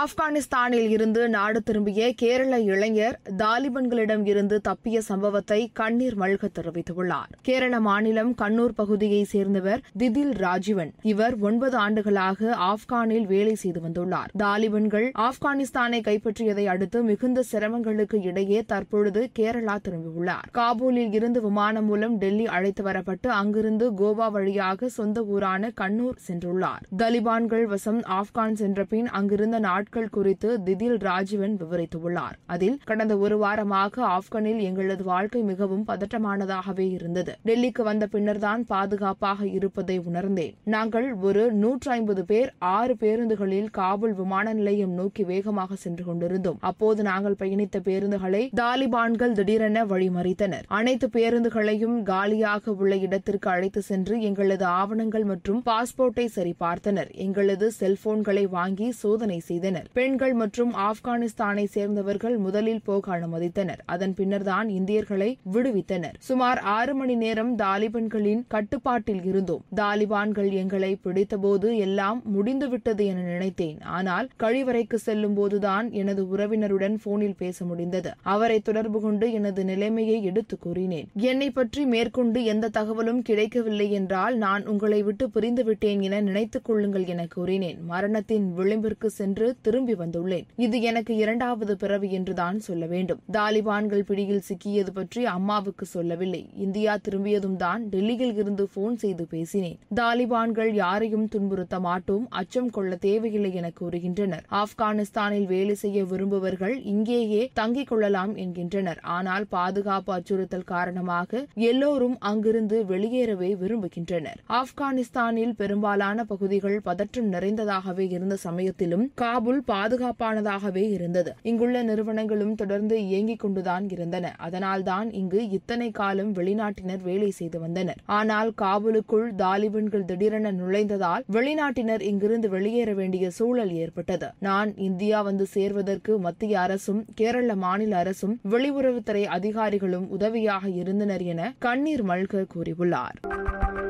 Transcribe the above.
ஆப்கானிஸ்தானில் இருந்து நாடு திரும்பிய கேரள இளைஞர் தாலிபன்களிடம் இருந்து தப்பிய சம்பவத்தை கண்ணீர் மல்க தெரிவித்துள்ளார். கேரள மாநிலம் கண்ணூர் பகுதியைச் சேர்ந்தவர் திதில் ராஜீவன். இவர் ஒன்பது ஆண்டுகளாக ஆப்கானில் வேலை செய்து வந்துள்ளார். தாலிபன்கள் ஆப்கானிஸ்தானை கைப்பற்றியதை அடுத்து மிகுந்த சிரமங்களுக்கு இடையே தற்பொழுது கேரளா திரும்பியுள்ளார். காபூலில் இருந்து விமானம் மூலம் டெல்லி அழைத்து வரப்பட்டு அங்கிருந்து கோவா வழியாக சொந்த ஊரான கண்ணூர் சென்றுள்ளார். தலிபான்கள் வசம் ஆப்கான் சென்ற பின் அங்கிருந்த நாட்கள் குறித்து திதில் ராஜீவன் விவரித்துள்ளார். அதில் கடந்த ஒரு வாரமாக ஆப்கானில் எங்களது வாழ்க்கை மிகவும் பதட்டமானதாகவே இருந்தது. டெல்லிக்கு வந்த பின்னர்தான் பாதுகாப்பாக இருப்பதை உணர்ந்தேன். நாங்கள் ஒரு நூற்றி ஐம்பது பேர் ஆறு பேருந்துகளில் காபூல் விமான நிலையம் நோக்கி வேகமாக சென்று கொண்டிருந்தோம். அப்போது நாங்கள் பயணித்த பேருந்துகளை தாலிபான்கள் திடீரென வழிமறித்தனர். அனைத்து பேருந்துகளையும் காலியாக உள்ள இடத்திற்கு அழைத்து சென்று எங்களது ஆவணங்கள் மற்றும் பாஸ்போர்ட்டை சரிபார்த்தனர். எங்களது செல்போன்களை வாங்கி சோதனை செய்தனர். பெண்கள் மற்றும் ஆப்கானிஸ்தானை சேர்ந்தவர்கள் முதலில் போக அனுமதித்தனர். அதன் பின்னர்தான் இந்தியர்களை விடுவித்தனர். சுமார் ஆறு மணி நேரம் தாலிபன்களின் கட்டுப்பாட்டில் இருந்தோம். தாலிபான்கள் எங்களை பிடித்தபோது எல்லாம் முடிந்துவிட்டது என நினைத்தேன். ஆனால் கழிவறைக்கு செல்லும் போதுதான் எனது உறவினருடன் போனில் பேச முடிந்தது. அவரை தொடர்பு கொண்டு எனது நிலைமையை எடுத்துக் கூறினேன். என்னை பற்றி மேற்கொண்டு எந்த தகவலும் கிடைக்கவில்லை என்றால் நான் உங்களை விட்டு பிரிந்துவிட்டேன் என நினைத்துக் கொள்ளுங்கள் என கூறினேன். மரணத்தின் விளிம்பிற்கு சென்று திரும்பி வந்துள்ளேன். இது எனக்கு இரண்டாவது பிறவி என்றுதான் சொல்ல வேண்டும். தாலிபான்கள் பிடியில் சிக்கியது பற்றி அம்மாவுக்கு சொல்லவில்லை. இந்தியா திரும்பியதும் தான் டெல்லியில் இருந்து போன் செய்து பேசினேன். தாலிபான்கள் யாரையும் துன்புறுத்த மாட்டோம். அச்சம் கொள்ள தேவையில்லை என கூறுகின்றனர். ஆப்கானிஸ்தானில் வேலை செய்ய விரும்புவர்கள் இங்கேயே தங்கிக் கொள்ளலாம் என்கின்றனர். ஆனால் பாதுகாப்பு அச்சுறுத்தல் காரணமாக எல்லோரும் அங்கிருந்து வெளியேறவே விரும்புகின்றனர். ஆப்கானிஸ்தானில் பெரும்பாலான பகுதிகள் பதற்றம் நிறைந்ததாகவே இருந்த சமயத்திலும் காபூல் பாதுகாப்பானதாகவே இருந்தது. இங்குள்ள நிறுவனங்களும் தொடர்ந்து இயங்கிக் கொண்டுதான் இருந்தன. அதனால்தான் இங்கு இத்தனை காலம் வெளிநாட்டினர் வேலை செய்து வந்தனர். ஆனால் காபூலுக்குள் தாலிபன்கள் திடீரென நுழைந்ததால் வெளிநாட்டினர் இங்கிருந்து வெளியேற வேண்டிய சூழல் ஏற்பட்டது. நான் இந்தியா வந்து சேர்வதற்கு மத்திய அரசும் கேரள மாநில அரசும் வெளியுறவுத்துறை அதிகாரிகளும் உதவியாக இருந்தனர் என கண்ணீர் மல்க கூறியுள்ளார்.